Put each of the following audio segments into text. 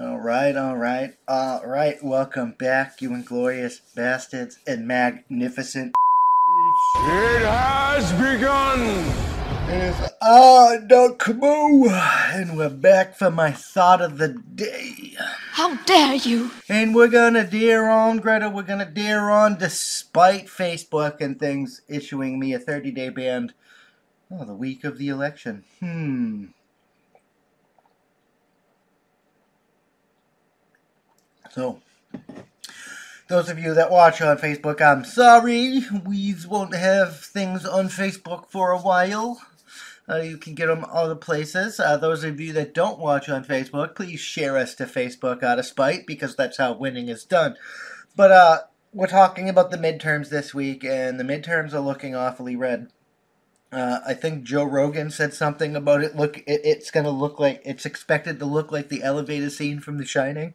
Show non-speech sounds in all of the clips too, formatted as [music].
All right, all right, all right. Welcome back, you inglorious bastards and magnificent. It has begun! It is Ah Doc Moo, and we're back for my thought of the day. How dare you! And we're gonna dare on, Greta, we're gonna dare on despite Facebook and things issuing me a 30 day ban. Oh, the week of the election. Hmm. So, those of you that watch on Facebook, I'm sorry. We won't have things on Facebook for a while. Uh, you can get them other places. Uh, those of you that don't watch on Facebook, please share us to Facebook out of spite because that's how winning is done. But uh, we're talking about the midterms this week, and the midterms are looking awfully red. Uh, I think Joe Rogan said something about it. Look, it, it's going to look like it's expected to look like the elevator scene from The Shining.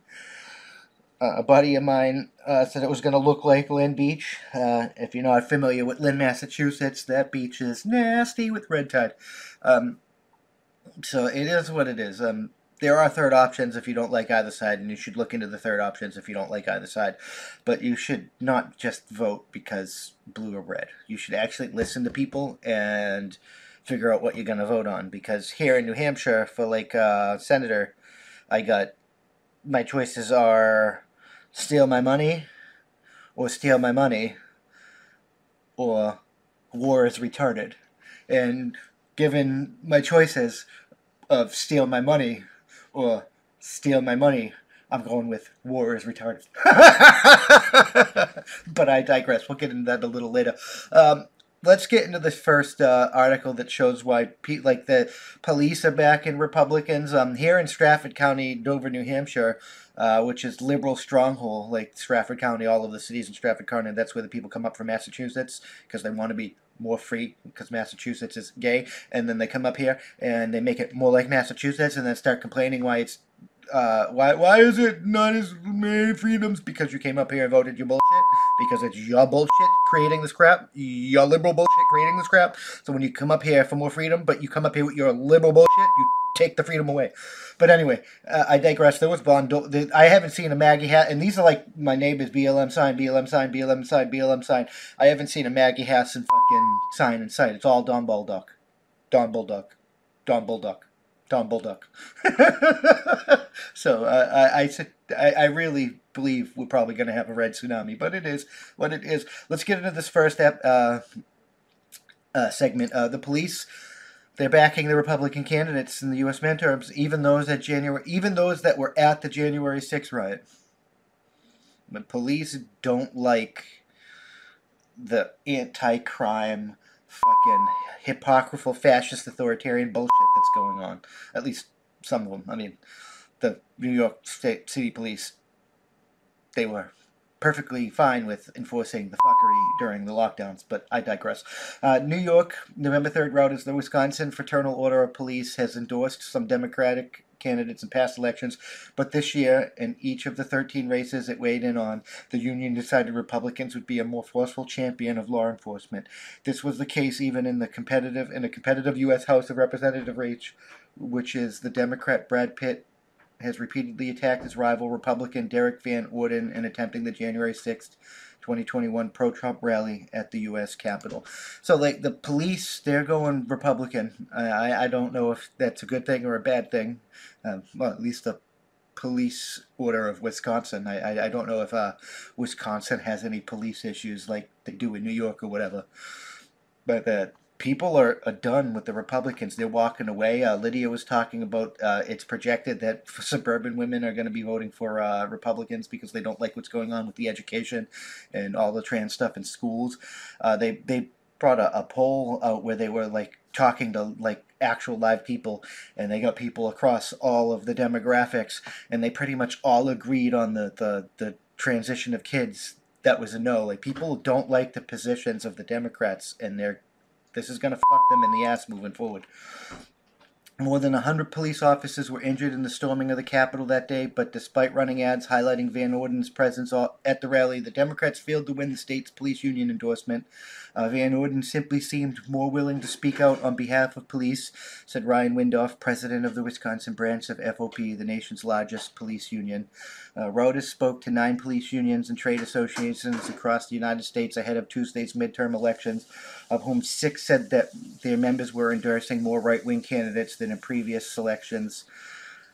Uh, a buddy of mine uh, said it was going to look like Lynn Beach. Uh, if you're not familiar with Lynn, Massachusetts, that beach is nasty with red tide. Um, so it is what it is. Um, there are third options if you don't like either side, and you should look into the third options if you don't like either side. But you should not just vote because blue or red. You should actually listen to people and figure out what you're going to vote on. Because here in New Hampshire, for like uh, senator, I got my choices are steal my money, or steal my money, or war is retarded. And given my choices of steal my money or steal my money, I'm going with war is retarded. [laughs] but I digress. We'll get into that a little later. Um, let's get into the first uh, article that shows why pe- like the police are back in Republicans. Um, here in Strafford County, Dover, New Hampshire, uh, which is liberal stronghold, like Strafford County, all of the cities in Strafford County. That's where the people come up from Massachusetts because they want to be more free because Massachusetts is gay, and then they come up here and they make it more like Massachusetts, and then start complaining why it's uh, why why is it not as many freedoms? Because you came up here and voted your bullshit. Because it's your bullshit creating this crap. Your liberal bullshit creating this crap. So when you come up here for more freedom, but you come up here with your liberal bullshit, you take the freedom away. But anyway, uh, I digress. There was Bond. I haven't seen a Maggie hat, and these are like my neighbors: BLM sign, BLM sign, BLM sign, BLM sign. I haven't seen a Maggie Hassan fucking sign in sight. It's all Don Bolduc, Don Bolduc, Don Bolduc. Don Bolduc. [laughs] so uh, I, I, I really believe we're probably going to have a red tsunami, but it is what it is. Let's get into this first ep, uh, uh, segment. Uh, the police they're backing the Republican candidates in the U.S. midterms, even those at January, even those that were at the January 6th riot. But police don't like the anti-crime, fucking hypocritical, fascist, authoritarian bullshit that's going on. At least some of them. I mean, the New York State City Police, they were perfectly fine with enforcing the fuckery during the lockdowns, but I digress. Uh, New York, November 3rd route the Wisconsin Fraternal Order of Police has endorsed some Democratic candidates in past elections, but this year, in each of the 13 races it weighed in on, the union decided Republicans would be a more forceful champion of law enforcement. This was the case even in the competitive in a competitive U.S. House of Representative race, which is the Democrat Brad Pitt has repeatedly attacked his rival Republican Derrick Van Orden in attempting the January 6th, 2021 pro Trump rally at the U.S. Capitol. So, like, the police, they're going Republican. I, I don't know if that's a good thing or a bad thing. Um, well, at least the police order of Wisconsin. I, I, I don't know if uh, Wisconsin has any police issues like they do in New York or whatever. But uh, people are, are, done with the Republicans. They're walking away. Uh, Lydia was talking about uh, it's projected that [laughs] suburban women are going to be voting for uh, Republicans because they don't like what's going on with the education and all the trans stuff in schools. Uh, they they brought a, a, poll out where they were like talking to like actual live people and they got people across all of the demographics and they pretty much all agreed on the the, the transition of kids that was a no like people don't like the positions of the democrats and they're this is going to fuck them in the ass moving forward more than 100 police officers were injured in the storming of the Capitol that day, but despite running ads highlighting Van Orden's presence at the rally, the Democrats failed to win the state's police union endorsement. Uh, Van Orden simply seemed more willing to speak out on behalf of police, said Ryan Windorff, president of the Wisconsin branch of FOP, the nation's largest police union. Uh, Reuters spoke to nine police unions and trade associations across the United States ahead of Tuesday's midterm elections, of whom six said that their members were endorsing more right wing candidates than in previous selections.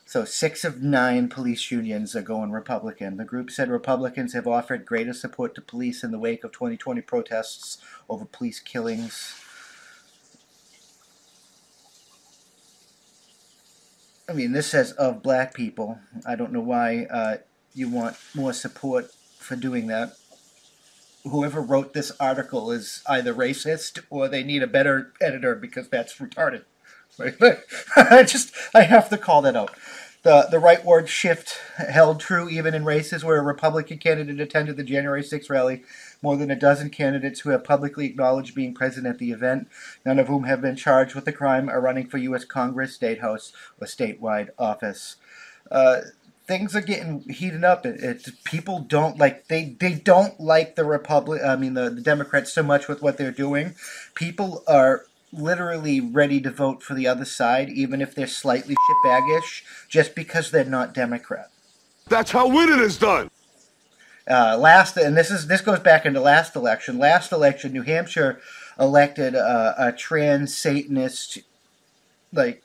So six of nine police unions are going Republican. The group said Republicans have offered greater support to police in the wake of 2020 protests over police killings. I mean, this says of black people. I don't know why uh, you want more support for doing that. Whoever wrote this article is either racist or they need a better editor because that's retarded. I [laughs] just I have to call that out. The the rightward shift held true even in races where a Republican candidate attended the January 6th rally. More than a dozen candidates who have publicly acknowledged being present at the event, none of whom have been charged with the crime, are running for U.S. Congress, State House, or statewide office. Uh, things are getting heated up. It, it, people don't like they they don't like the Republic. I mean the, the Democrats so much with what they're doing. People are literally ready to vote for the other side, even if they're slightly shitbaggish, just because they're not Democrat. That's how winning is done. Uh, last, and this is this goes back into last election. Last election, New Hampshire elected uh, a trans Satanist, like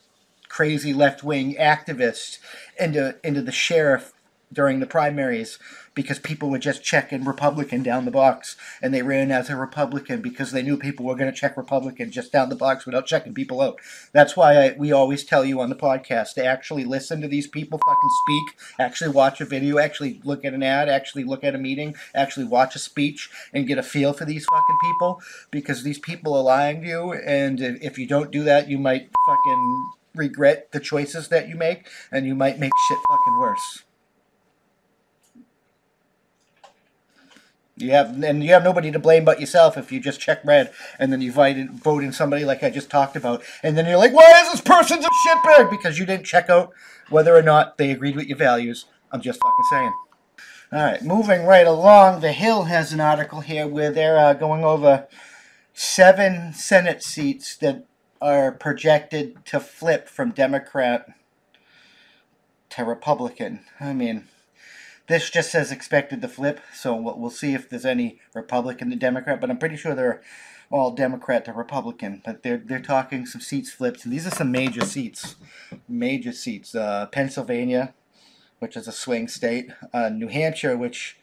crazy left wing activist into into the sheriff during the primaries because people were just checking Republican down the box, and they ran as a Republican because they knew people were going to check Republican just down the box without checking people out. That's why I, we always tell you on the podcast to actually listen to these people fucking speak, actually watch a video, actually look at an ad, actually look at a meeting, actually watch a speech, and get a feel for these fucking people because these people are lying to you, and if you don't do that, you might fucking regret the choices that you make, and you might make shit fucking worse. You have and you have nobody to blame but yourself if you just check red and then you vote in, vote in somebody like I just talked about, and then you're like, why is this person a shitbag? Because you didn't check out whether or not they agreed with your values. I'm just fucking saying. All right, moving right along, The Hill has an article here where they're uh, going over seven Senate seats that are projected to flip from Democrat to Republican. I mean this just says expected to flip, so we'll see if there's any Republican to Democrat, but I'm pretty sure they're all Democrat to Republican. But they're they're talking some seats flips, and these are some major seats, major seats. Uh, Pennsylvania, which is a swing state, uh, New Hampshire, which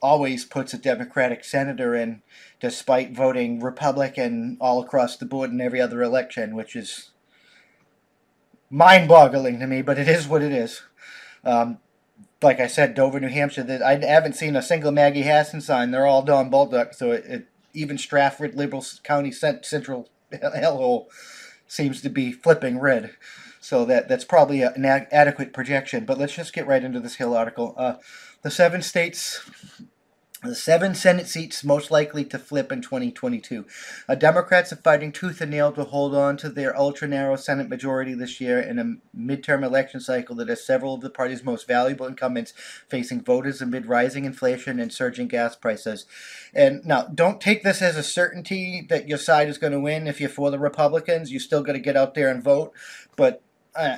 always puts a Democratic senator in, despite voting Republican all across the board in every other election, which is mind-boggling to me. But it is what it is. Um, like I said, Dover, New Hampshire. I haven't seen a single Maggie Hassan sign. They're all Don Bolduc. So it, it, even Strafford Liberal County Central hellhole seems to be flipping red. So that that's probably an adequate projection. But let's just get right into this Hill article. Uh, the seven states the seven Senate seats most likely to flip in 2022. Uh, Democrats are fighting tooth and nail to hold on to their ultra narrow Senate majority this year in a midterm election cycle that has several of the party's most valuable incumbents facing voters amid rising inflation and surging gas prices. And now, don't take this as a certainty that your side is going to win. If you're for the Republicans, you still got to get out there and vote. But. Uh,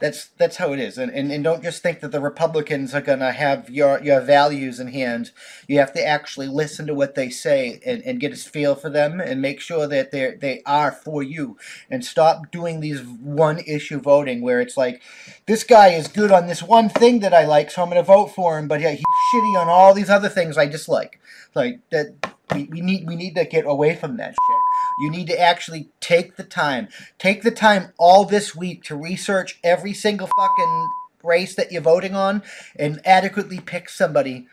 that's that's how it is. And, and and don't just think that the Republicans are gonna have your your values in hand. You have to actually listen to what they say and, and get a feel for them and make sure that they they are for you. And stop doing these one issue voting where it's like, this guy is good on this one thing that I like, so I'm gonna vote for him, but yeah, he's shitty on all these other things I dislike. Like that we, we need we need to get away from that shit. You need to actually take the time. Take the time all this week to research every single fucking race that you're voting on and adequately pick somebody.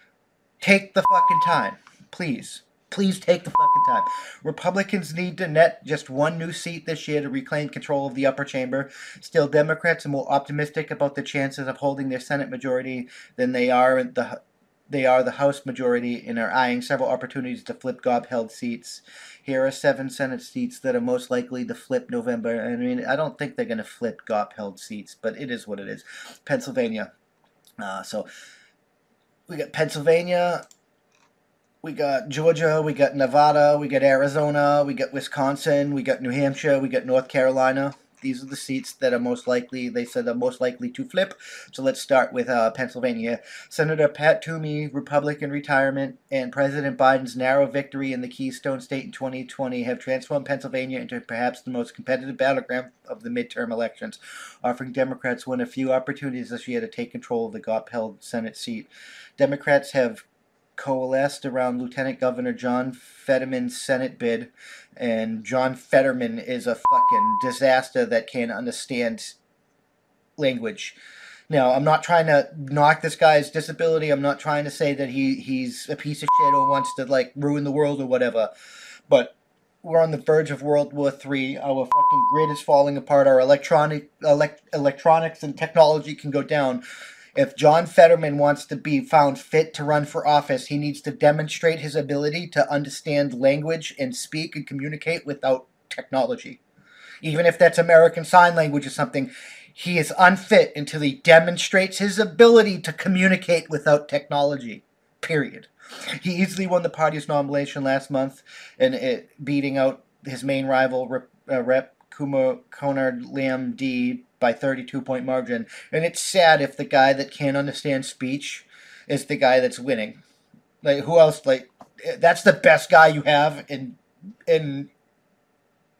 Take the fucking time, please. Please take the fucking time. Republicans need to net just one new seat this year to reclaim control of the upper chamber. Still, Democrats are more optimistic about the chances of holding their Senate majority than they are at the they are the House majority and are eyeing several opportunities to flip Gob-held seats. Here are seven Senate seats that are most likely to flip November. I mean, I don't think they're going to flip Gob-held seats, but it is what it is. Pennsylvania. Uh, so we got Pennsylvania, we got Georgia, we got Nevada, we got Arizona, we got Wisconsin, we got New Hampshire, we got North Carolina. These are the seats that are most likely, they said, are most likely to flip. So let's start with uh, Pennsylvania. Senator Pat Toomey, Republican retirement, and President Biden's narrow victory in the Keystone State in 2020 have transformed Pennsylvania into perhaps the most competitive battleground of the midterm elections, offering Democrats one of few opportunities this year to take control of the GOP held Senate seat. Democrats have coalesced around Lieutenant Governor John Fetterman's Senate bid, and John Fetterman is a fucking disaster that can't understand language. Now, I'm not trying to knock this guy's disability. I'm not trying to say that he, he's a piece of shit or wants to like ruin the world or whatever. But we're on the verge of World War III. Our fucking grid is falling apart. Our electronic elect, electronics and technology can go down. If John Fetterman wants to be found fit to run for office, he needs to demonstrate his ability to understand language and speak and communicate without technology. Even if that's American Sign Language or something, he is unfit until he demonstrates his ability to communicate without technology. Period. He easily won the party's nomination last month and it beating out his main rival, Rep, uh, Rep Kumar Conard Lamb D by 32 point margin. And it's sad if the guy that can't understand speech is the guy that's winning. Like who else? Like that's the best guy you have in in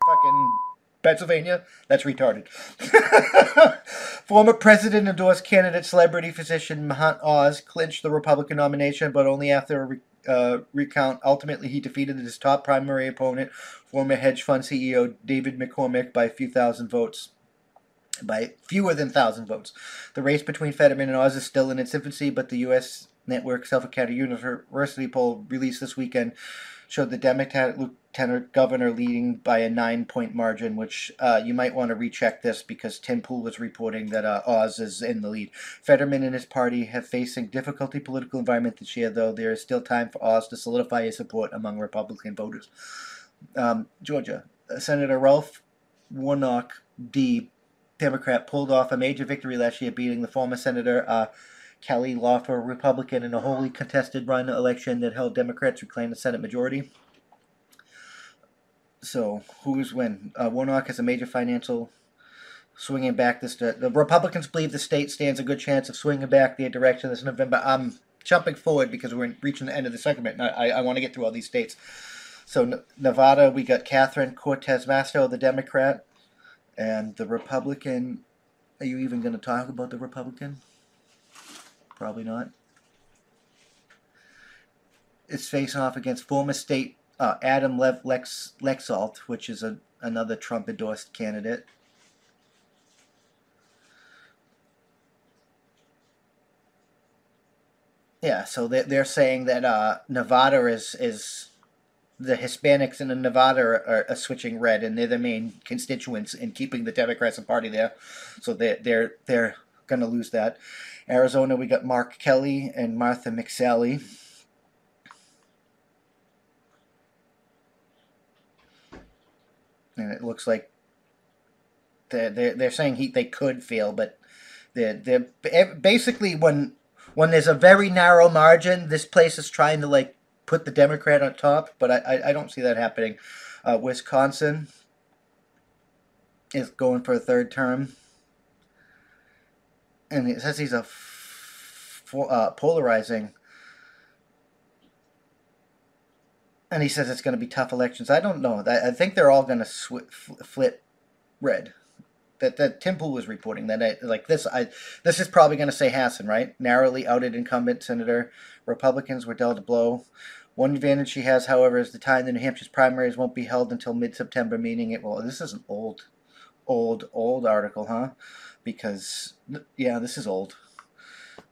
fucking Pennsylvania. That's retarded. [laughs] Former president endorsed candidate celebrity physician Mehmet Oz clinched the Republican nomination, but only after a uh, recount. Ultimately, he defeated his top primary opponent, former hedge fund CEO David McCormick, by a few thousand votes by fewer than 1,000 votes. The race between Fetterman and Oz is still in its infancy, but the U.S. Network County University poll released this weekend showed the Democratic Governor leading by a nine point margin, which uh, you might want to recheck this because Tim Pool was reporting that uh, Oz is in the lead. Fetterman and his party have facing difficulty political environment this year, though there is still time for Oz to solidify his support among Republican voters. Um, Georgia, Senator Raphael Warnock D Democrat pulled off a major victory last year, beating the former Senator uh, Kelly Loeffler, Republican, in a wholly contested run election that held Democrats reclaim the Senate majority. So, who's win? Uh, Warnock has a major financial swinging back this. The Republicans believe the state stands a good chance of swinging back the direction this November. I'm jumping forward because we're reaching the end of the segment. I, I want to get through all these states. So, Nevada, we got Catherine Cortez Masto, the Democrat. And the Republican, are you even going to talk about the Republican? Probably not. It's facing off against former state uh, Adam Lev Lex Laxalt, which is a, another Trump endorsed candidate. Yeah, so they're, they're saying that uh, Nevada is is the Hispanics in Nevada are, are, switching red, and they're the main constituents in keeping the Democrats and party there. So they're they're they're going to lose that. Arizona, we got Mark Kelly and Martha McSally. And it looks like they're, they're, they're saying he, they could fail, but they're, they're basically when when there's a very narrow margin, this place is trying to like put the Democrat on top, but I, I, I don't see that happening. Uh, Wisconsin is going for a third term. And it says he's a uh, polarizing. And he says it's going to be tough elections. I don't know. I, I think they're all going to sw- flip red that that Tim Pool was reporting that I, like this I this is probably going to say Hassan right narrowly outed incumbent senator Republicans were dealt a blow one advantage she has, however, is the time the New Hampshire's primaries won't be held until mid-September, meaning it will. This is an old, old, old article, huh? Because yeah, this is old.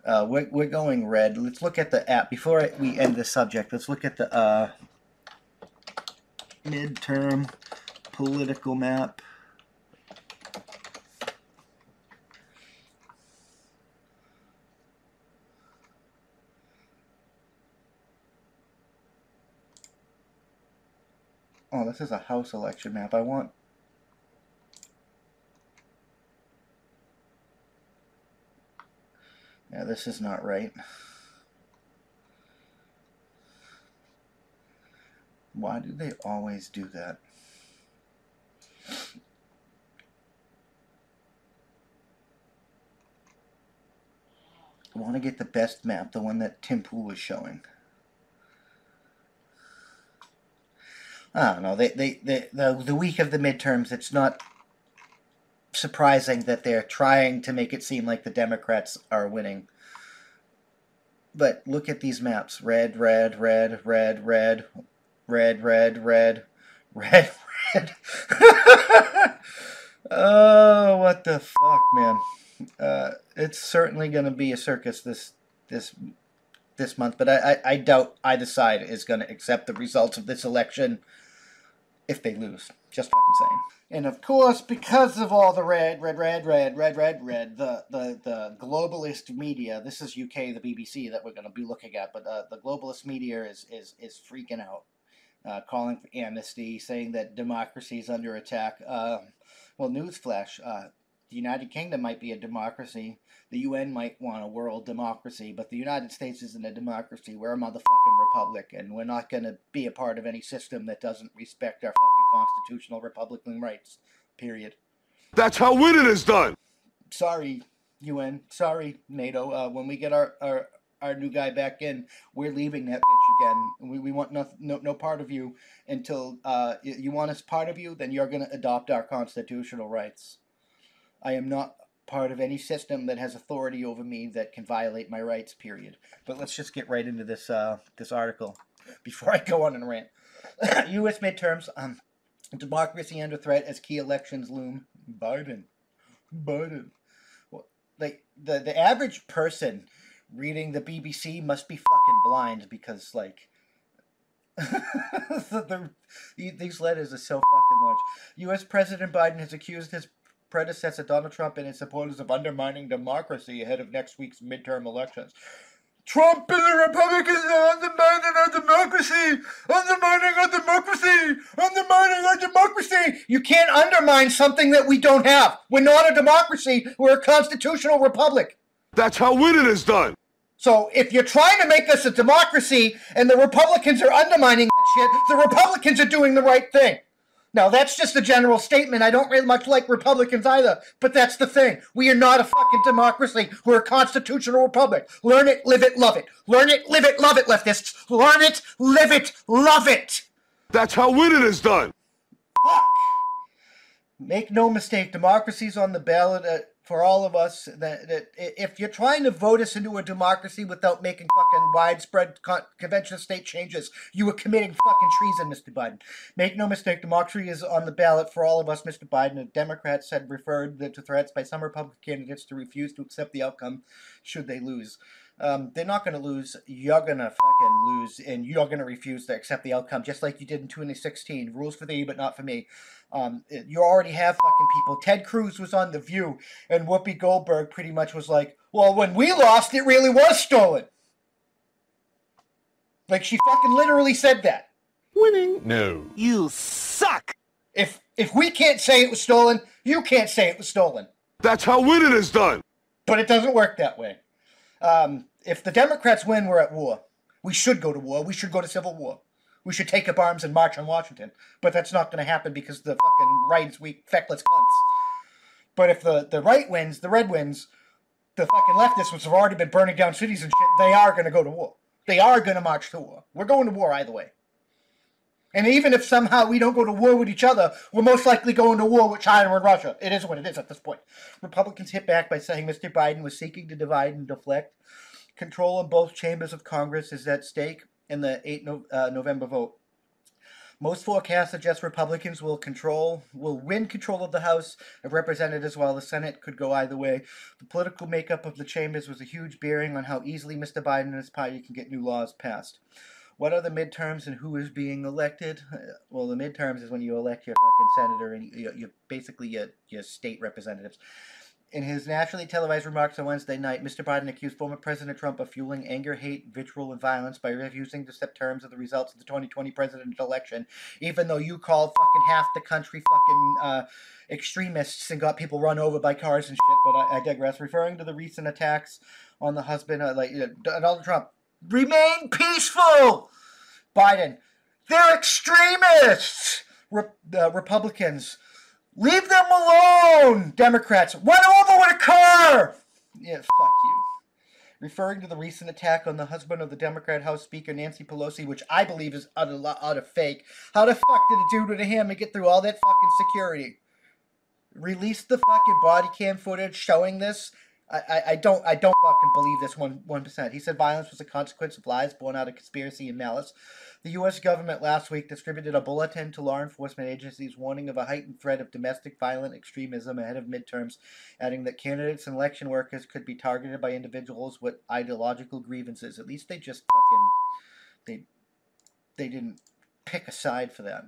Uh, we're, we're going red. Let's look at the app before we end the subject. Let's look at the uh, midterm political map. Oh, this is a house election map. I want Yeah, this is not right. Why do they always do that? I want to get the best map, the one that Tim Pool was showing. I don't know. They, they, they, the, the week of the midterms, it's not surprising that they're trying to make it seem like the Democrats are winning. But look at these maps. Red, red, red, red, red, red, red, red, red, red. [laughs] oh, what the fuck, man. Uh, it's certainly going to be a circus this this this month, but I, I, I doubt either side is going to accept the results of this election if they lose. Just fucking saying. And of course, because of all the red, red, red, red, red, red, red, the, the, the globalist media, this is UK, the BBC that we're going to be looking at, but uh, the globalist media is, is, is freaking out, uh, calling for amnesty, saying that democracy is under attack. Uh, well, newsflash, uh, the United Kingdom might be a democracy. The UN might want a world democracy, but the United States isn't a democracy. We're a motherfucking republic, and we're not going to be a part of any system that doesn't respect our fucking constitutional republican rights. Period. That's how winning is done. Sorry, UN. Sorry, NATO. Uh, when we get our, our our new guy back in, we're leaving that bitch again. We, we want no, no, no part of you until uh, you want us part of you, then you're going to adopt our constitutional rights. I am not part of any system that has authority over me that can violate my rights. Period. But let's just get right into this uh, this article before I go on and rant. [laughs] U.S. midterms, um, democracy under threat as key elections loom. Biden, Biden. Well, like the the average person reading the BBC must be fucking blind because like. [laughs] the, the, these letters are so fucking large. U.S. President Biden has accused his predecessor Donald Trump and his supporters of undermining democracy ahead of next week's midterm elections. Trump and the Republicans are undermining our democracy, undermining our democracy, undermining our democracy. You can't undermine something that we don't have. We're not a democracy. We're a constitutional republic. That's how winning is done. So if you're trying to make us a democracy and the Republicans are undermining that shit, the Republicans are doing the right thing. Now, that's just a general statement. I don't really much like Republicans either, but that's the thing. We are not a fucking democracy. We're a constitutional republic. Learn it, live it, love it. Learn it, live it, love it, leftists. Learn it, live it, love it. That's how winning is done. Fuck. Make no mistake, democracy's on the ballot. Uh, for all of us that, that if you're trying to vote us into a democracy without making fucking widespread con- convention of state changes, you are committing fucking treason, Mr. Biden. Make no mistake, democracy is on the ballot for all of us, Mr. Biden. And Democrats had referred to threats by some Republican candidates to refuse to accept the outcome should they lose. Um, they're not going to lose. You're going to fucking lose, and you're going to refuse to accept the outcome, just like you did in 2016. Rules for thee, but not for me. Um, you already have fucking people. Ted Cruz was on The View, and Whoopi Goldberg pretty much was like, well, when we lost, it really was stolen. Like, she fucking literally said that. Winning? No. You suck! If if we can't say it was stolen, you can't say it was stolen. That's how winning is done. But it doesn't work that way. Um, if the Democrats win, we're at war. We should go to war. We should go to civil war. We should take up arms and march on Washington. But that's not going to happen because the fucking right's weak, feckless cunts. But if the, the right wins, the red wins, the fucking leftists, which have already been burning down cities and shit, they are going to go to war. They are going to march to war. We're going to war either way. And even if somehow we don't go to war with each other, we're most likely going to war with China and Russia. It is what it is at this point. Republicans hit back by saying Mr. Biden was seeking to divide and deflect. Control in both chambers of Congress is at stake in the 8 no, uh, November vote. Most forecasts suggest Republicans will control will win control of the House of Representatives while the Senate could go either way. The political makeup of the chambers was a huge bearing on how easily Mr. Biden and his party can get new laws passed. What are the midterms and who is being elected? Uh, Well, the midterms is when you elect your fucking senator and you, you basically your, your state representatives. In his nationally televised remarks on Wednesday night, Mr. Biden accused former President Trump of fueling anger, hate, vitriol, and violence by refusing to set terms of the results of the 2020 presidential election, even though you called fucking half the country fucking uh, extremists and got people run over by cars and shit. But I, I digress. Referring to the recent attacks on the husband, uh, like uh, Donald Trump, remain peaceful. Biden, they're extremists. Re- uh, Republicans, leave them alone. Democrats, run over with a car. Yeah, fuck you. Referring to the recent attack on the husband of the Democrat House Speaker Nancy Pelosi, which I believe is utter, utter fake. How the fuck did a dude with a hammer get through all that fucking security? Release the fucking body cam footage showing this. I, I, don't I don't fucking believe this one one percent. He said violence was a consequence of lies born out of conspiracy and malice. The U.S. government last week distributed a bulletin to law enforcement agencies warning of a heightened threat of domestic violent extremism ahead of midterms, adding that candidates and election workers could be targeted by individuals with ideological grievances. At least they just fucking they they didn't pick a side for that.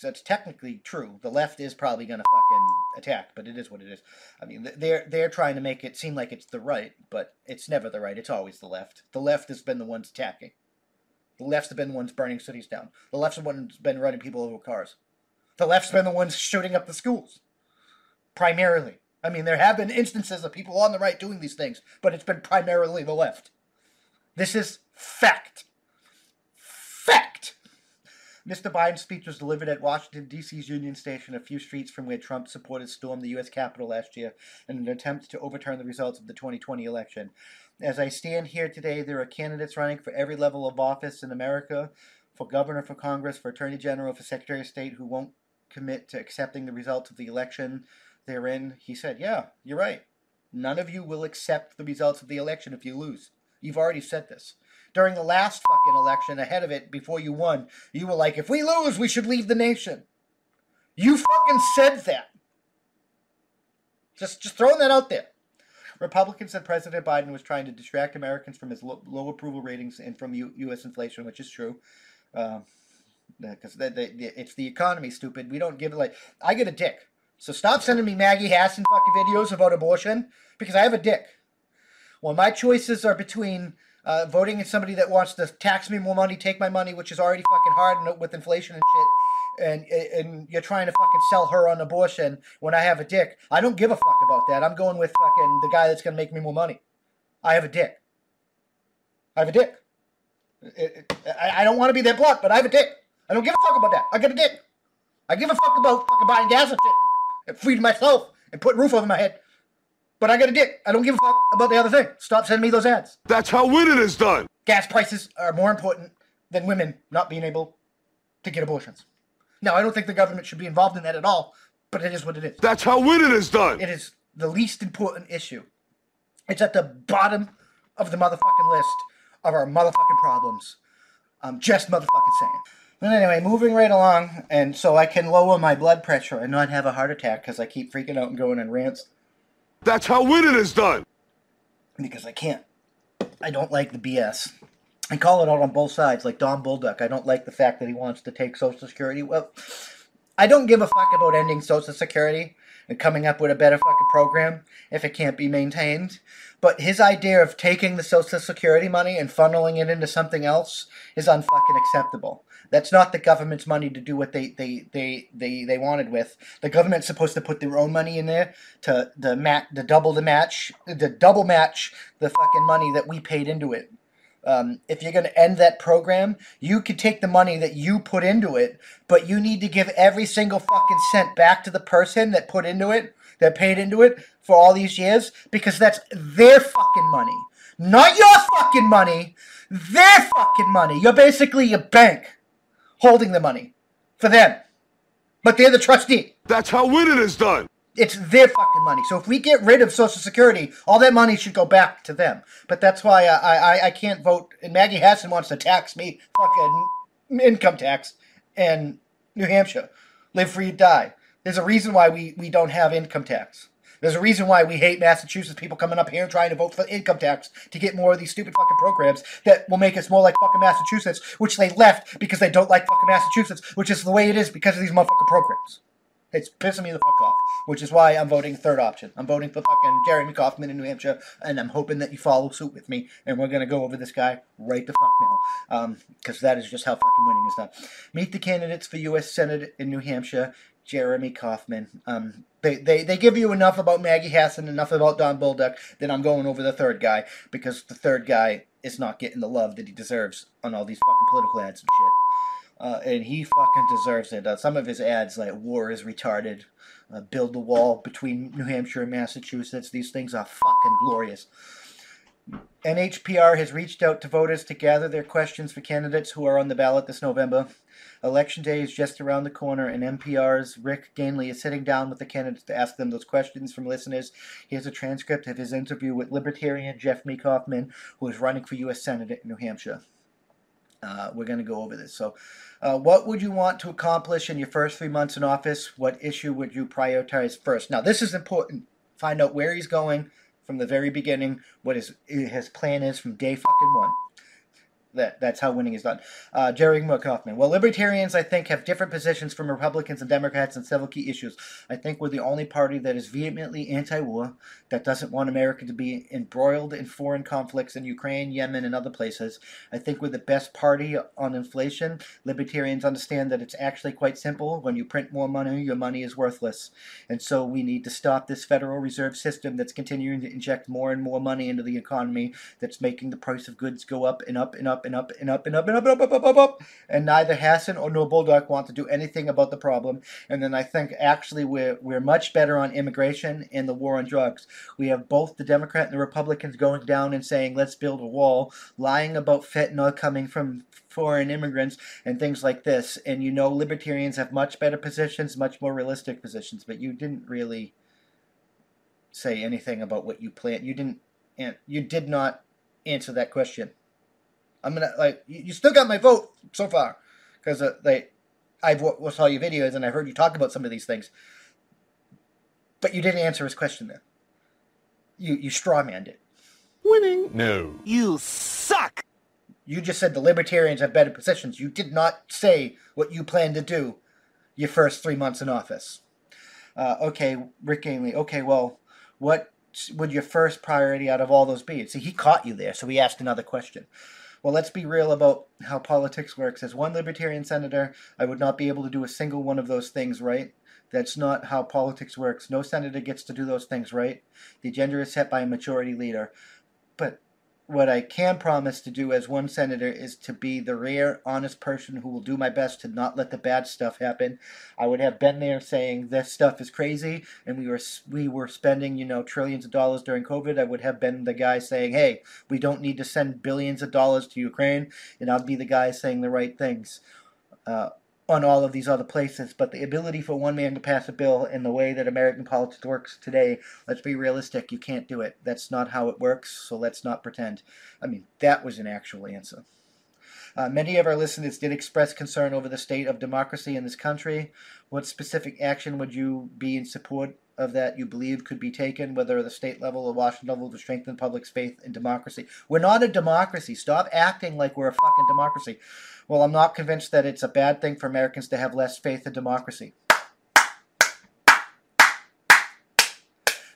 That's technically true. The left is probably to fucking attack, but it is what it is. I mean, they're they're trying to make it seem like it's the right, but it's never the right. It's always the left. The left has been the ones attacking. The left's been the ones burning cities down. The left's the ones been running people over cars. The left's been the ones shooting up the schools. Primarily. I mean, there have been instances of people on the right doing these things, but it's been primarily the left. This is. Fact. Mr. Biden's speech was delivered at Washington, D.C.'s Union Station, a few streets from where Trump supporters stormed the U.S. Capitol last year in an attempt to overturn the results of the 2020 election. As I stand here today, there are candidates running for every level of office in America for governor, for Congress, for Attorney General, for Secretary of State who won't commit to accepting the results of the election they're in. He said, Yeah, you're right. None of you will accept the results of the election if you lose. You've already said this. During the last fucking election, ahead of it, before you won, you were like, if we lose, we should leave the nation. You fucking said that. Just, just throwing that out there. Republicans said President Biden was trying to distract Americans from his low, low approval ratings and from U, U.S. inflation, which is true. Because uh, it's the economy, stupid. We don't give it like I get a dick. So stop sending me Maggie Hassan fucking videos about abortion because I have a dick. Well, my choices are between uh, voting in somebody that wants to tax me more money, take my money, which is already fucking hard with inflation and shit, and and you're trying to fucking sell her on abortion when I have a dick. I don't give a fuck about that. I'm going with fucking the guy that's gonna make me more money. I have a dick. I have a dick. It, it, I, I don't want to be that blunt, but I have a dick. I don't give a fuck about that. I got a dick. I give a fuck about fucking buying gas and shit, and feeding myself, and putting roof over my head. But I got a dick. I don't give a fuck about the other thing. Stop sending me those ads. That's how winning is done. Gas prices are more important than women not being able to get abortions. Now, I don't think the government should be involved in that at all, but it is what it is. That's how winning is done. It is the least important issue. It's at the bottom of the motherfucking list of our motherfucking problems. I'm just motherfucking saying. But anyway, moving right along, and so I can lower my blood pressure and not have a heart attack because I keep freaking out and going in rants That's how winning is done. because I can't. I don't like the BS. I call it out on both sides, like Don Bolduc. I don't like the fact that he wants to take Social Security. Well, I don't give a fuck about ending Social Security and coming up with a better fucking program if it can't be maintained. But his idea of taking the Social Security money and funneling it into something else is unfucking acceptable. That's not the government's money to do what they they, they, they, they wanted with. The government's supposed to put their own money in there to the mat the double the match the double match the fucking money that we paid into it. Um, if you're going to end that program, you could take the money that you put into it, but you need to give every single fucking cent back to the person that put into it, that paid into it for all these years, because that's their fucking money. Not your fucking money, their fucking money. You're basically a bank holding the money for them, but they're the trustee. That's how winning is done. It's their fucking money. So if we get rid of Social Security, all that money should go back to them. But that's why I I, I can't vote. And Maggie Hassan wants to tax me fucking income tax in New Hampshire. Live free, die. There's a reason why we, we don't have income tax. There's a reason why we hate Massachusetts people coming up here and trying to vote for income tax to get more of these stupid fucking programs that will make us more like fucking Massachusetts, which they left because they don't like fucking Massachusetts, which is the way it is because of these motherfucking programs. It's pissing me the fuck off, which is why I'm voting third option. I'm voting for fucking Jeremy Kauffman in New Hampshire, and I'm hoping that you follow suit with me, and we're gonna go over this guy right the fuck now, um, because that is just how fucking winning is done. Meet the candidates for U.S. Senate in New Hampshire. Jeremy Kauffman. Um, they, they, they give you enough about Maggie Hassan, enough about Don Bolduc, that I'm going over the third guy because the third guy is not getting the love that he deserves on all these fucking political ads and shit. Uh, and he fucking deserves it. Uh, some of his ads, like "War is retarded," uh, "Build the wall between New Hampshire and Massachusetts," these things are fucking glorious. NHPR has reached out to voters to gather their questions for candidates who are on the ballot this November. Election day is just around the corner, and NPR's Rick Ganley is sitting down with the candidates to ask them those questions from listeners. Here's a transcript of his interview with Libertarian Jeff Meek who is running for U.S. Senate in New Hampshire. Uh, we're going to go over this. So, uh, what would you want to accomplish in your first three months in office? What issue would you prioritize first? Now, this is important. Find out where he's going from the very beginning, what his his plan is from day fucking one. That that's how winning is done. Uh, Jerry McCoffman. Well, libertarians, I think, have different positions from Republicans and Democrats on several key issues. I think we're the only party that is vehemently anti-war, that doesn't want America to be embroiled in foreign conflicts in Ukraine, Yemen, and other places. I think we're the best party on inflation. Libertarians understand that it's actually quite simple. When you print more money, your money is worthless, and so we need to stop this Federal Reserve System that's continuing to inject more and more money into the economy, that's making the price of goods go up and up and up and up and up and up and up and up, up, up, up, up. And neither Hassan or nor Bolduc want to do anything about the problem. And then I think actually we're we're much better on immigration and the war on drugs. We have both the Democrat and the Republicans going down and saying let's build a wall, lying about fentanyl coming from foreign immigrants and things like this. And you know libertarians have much better positions, much more realistic positions, but you didn't really say anything about what you plan. You didn't you did not answer that question. I'm gonna like you, you still got my vote so far because uh, like I've watched all your videos and I've heard you talk about some of these things, but you didn't answer his question there. You you strawmanned it. Winning? No. You suck! You just said the libertarians have better positions. You did not say what you plan to do your first three months in office. Uh, okay, Rick Ganley. Okay, well, what would your first priority out of all those be? See, he caught you there, so he asked another question. Well, let's be real about how politics works. As one libertarian senator, I would not be able to do a single one of those things, right? That's not how politics works. No senator gets to do those things, right? The agenda is set by a majority leader. But what I can promise to do as one senator is to be the rare, honest person who will do my best to not let the bad stuff happen. I would have been there saying this stuff is crazy, and we were we were spending you know trillions of dollars during COVID. I would have been the guy saying, "Hey, we don't need to send billions of dollars to Ukraine," and I'd be the guy saying the right things. Uh, on all of these other places, but the ability for one man to pass a bill in the way that American politics works today, let's be realistic, you can't do it. That's not how it works, so let's not pretend. I mean, that was an actual answer. Uh, many of our listeners did express concern over the state of democracy in this country. What specific action would you be in support of that you believe could be taken, whether at the state level or Washington level, to strengthen public's faith in democracy? We're not a democracy. Stop acting like we're a fucking democracy. Well, I'm not convinced that it's a bad thing for Americans to have less faith in democracy.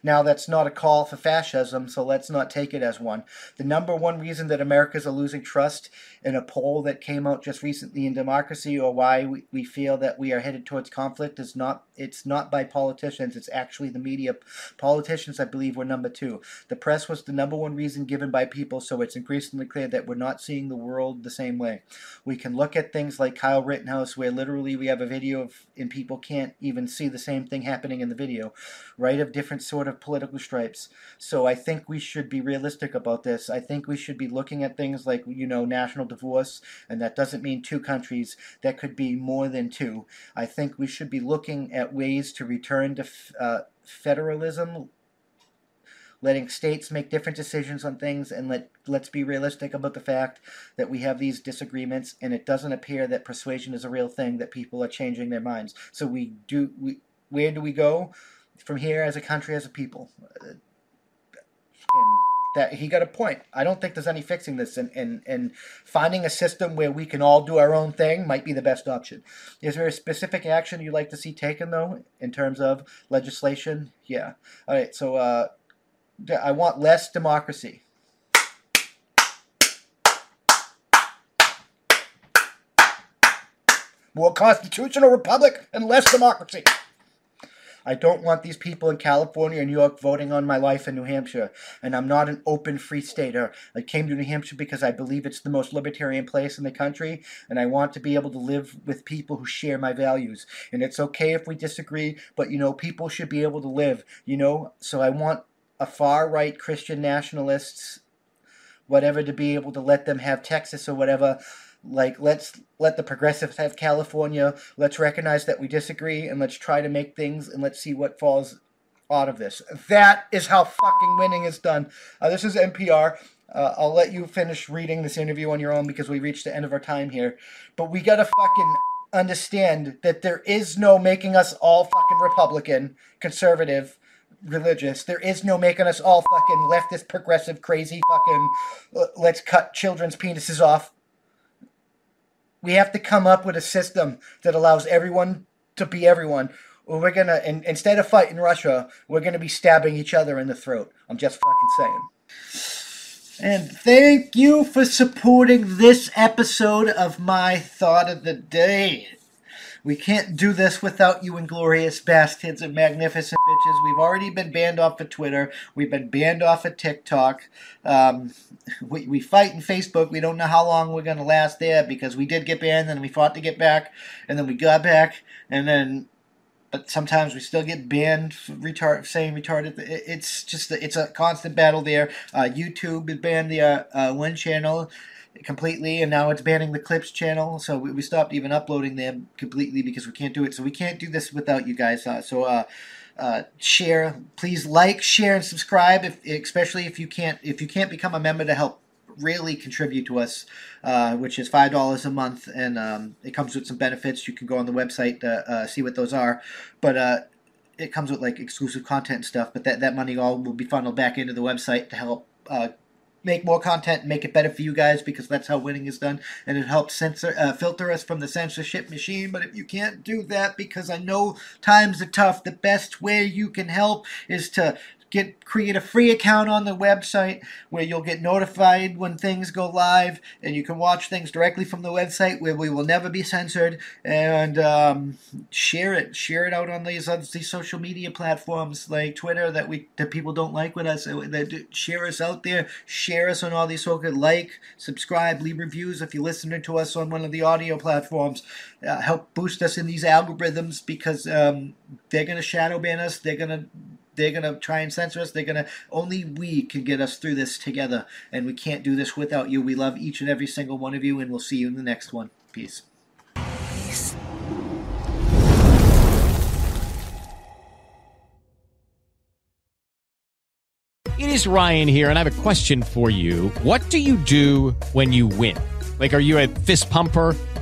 Now, that's not a call for fascism, so let's not take it as one. The number one reason that Americans are losing trust in a poll that came out just recently in Democracy, or why we, we feel that we are headed towards conflict, is not it's not by politicians. It's actually the media. Politicians, I believe, were number two. The press was the number one reason given by people, so it's increasingly clear that we're not seeing the world the same way. We can look at things like Kyle Rittenhouse, where literally we have a video of, and people can't even see the same thing happening in the video, right? Of different sort of political stripes. So I think we should be realistic about this. I think we should be looking at things like, you know, national divorce, and that doesn't mean two countries. That could be more than two. I think we should be looking at ways to return to uh, federalism, letting states make different decisions on things, and let let's be realistic about the fact that we have these disagreements, and it doesn't appear that persuasion is a real thing. That people are changing their minds. So we do we. Where do we go? From here as a country, as a people. That he got a point. I don't think there's any fixing this, and, and, and finding a system where we can all do our own thing might be the best option. Is there a specific action you'd like to see taken, though, in terms of legislation? Yeah. All right, so uh, I want less democracy. More constitutional republic and less democracy. I don't want these people in California and New York voting on my life in New Hampshire. And I'm not an open free stater. I came to New Hampshire because I believe it's the most libertarian place in the country, and I want to be able to live with people who share my values. And it's okay if we disagree, but you know, people should be able to live, you know? So I want a far right Christian nationalists, whatever, to be able to let them have Texas or whatever like let's let the progressives have California. Let's recognize that we disagree and let's try to make things and let's see what falls out of this. That is how fucking winning is done. Uh, this is NPR. Uh, I'll let you finish reading this interview on your own because we reached the end of our time here. But we gotta fucking understand that there is no making us all fucking Republican, conservative, religious. There is no making us all fucking leftist, progressive, crazy, fucking uh, let's cut children's penises off we have to come up with a system that allows everyone to be everyone. We're gonna, in, instead of fighting Russia, we're gonna be stabbing each other in the throat. I'm just fucking saying. And thank you for supporting this episode of my thought of the day. We can't do this without you inglorious bastards and magnificent bitches. We've already been banned off of Twitter. We've been banned off of TikTok. Um, we, we fight in Facebook. We don't know how long we're going to last there because we did get banned and we fought to get back and then we got back and then but sometimes we still get banned for retard saying retarded. It's just it's a constant battle there. Uh, YouTube banned the uh, uh, one channel completely, and now it's banning the clips channel. So we, we stopped even uploading them completely because we can't do it. So we can't do this without you guys. Uh, so uh, uh, share, please like, share, and subscribe. If especially if you can't if you can't become a member to help really contribute to us, uh, which is five dollars a month, and um, it comes with some benefits. You can go on the website to uh, see what those are, but. Uh, it comes with like exclusive content and stuff, but that, that money all will be funneled back into the website to help uh, make more content and make it better for you guys because that's how winning is done. And it helps censor uh, filter us from the censorship machine. But if you can't do that because i know times are tough the best way you can help is to get create a free account on the website where you'll get notified when things go live and you can watch things directly from the website where we will never be censored and um, share it. Share it out on these other these social media platforms like twitter that we that people don't like with us that share us out there. Share us on all these social like subscribe leave reviews if you're listening to us on one of the audio platforms. Uh, help boost us in these algorithms because um, they're going to shadow ban us. They're going to they're going to try and censor us. They're going to, only we can get us through this together. And we can't do this without you. We love each and every single one of you. And we'll see you in the next one. Peace. Peace. It is Ryan here, and I have a question for you. What do you do when you win? Like, are you a fist pumper?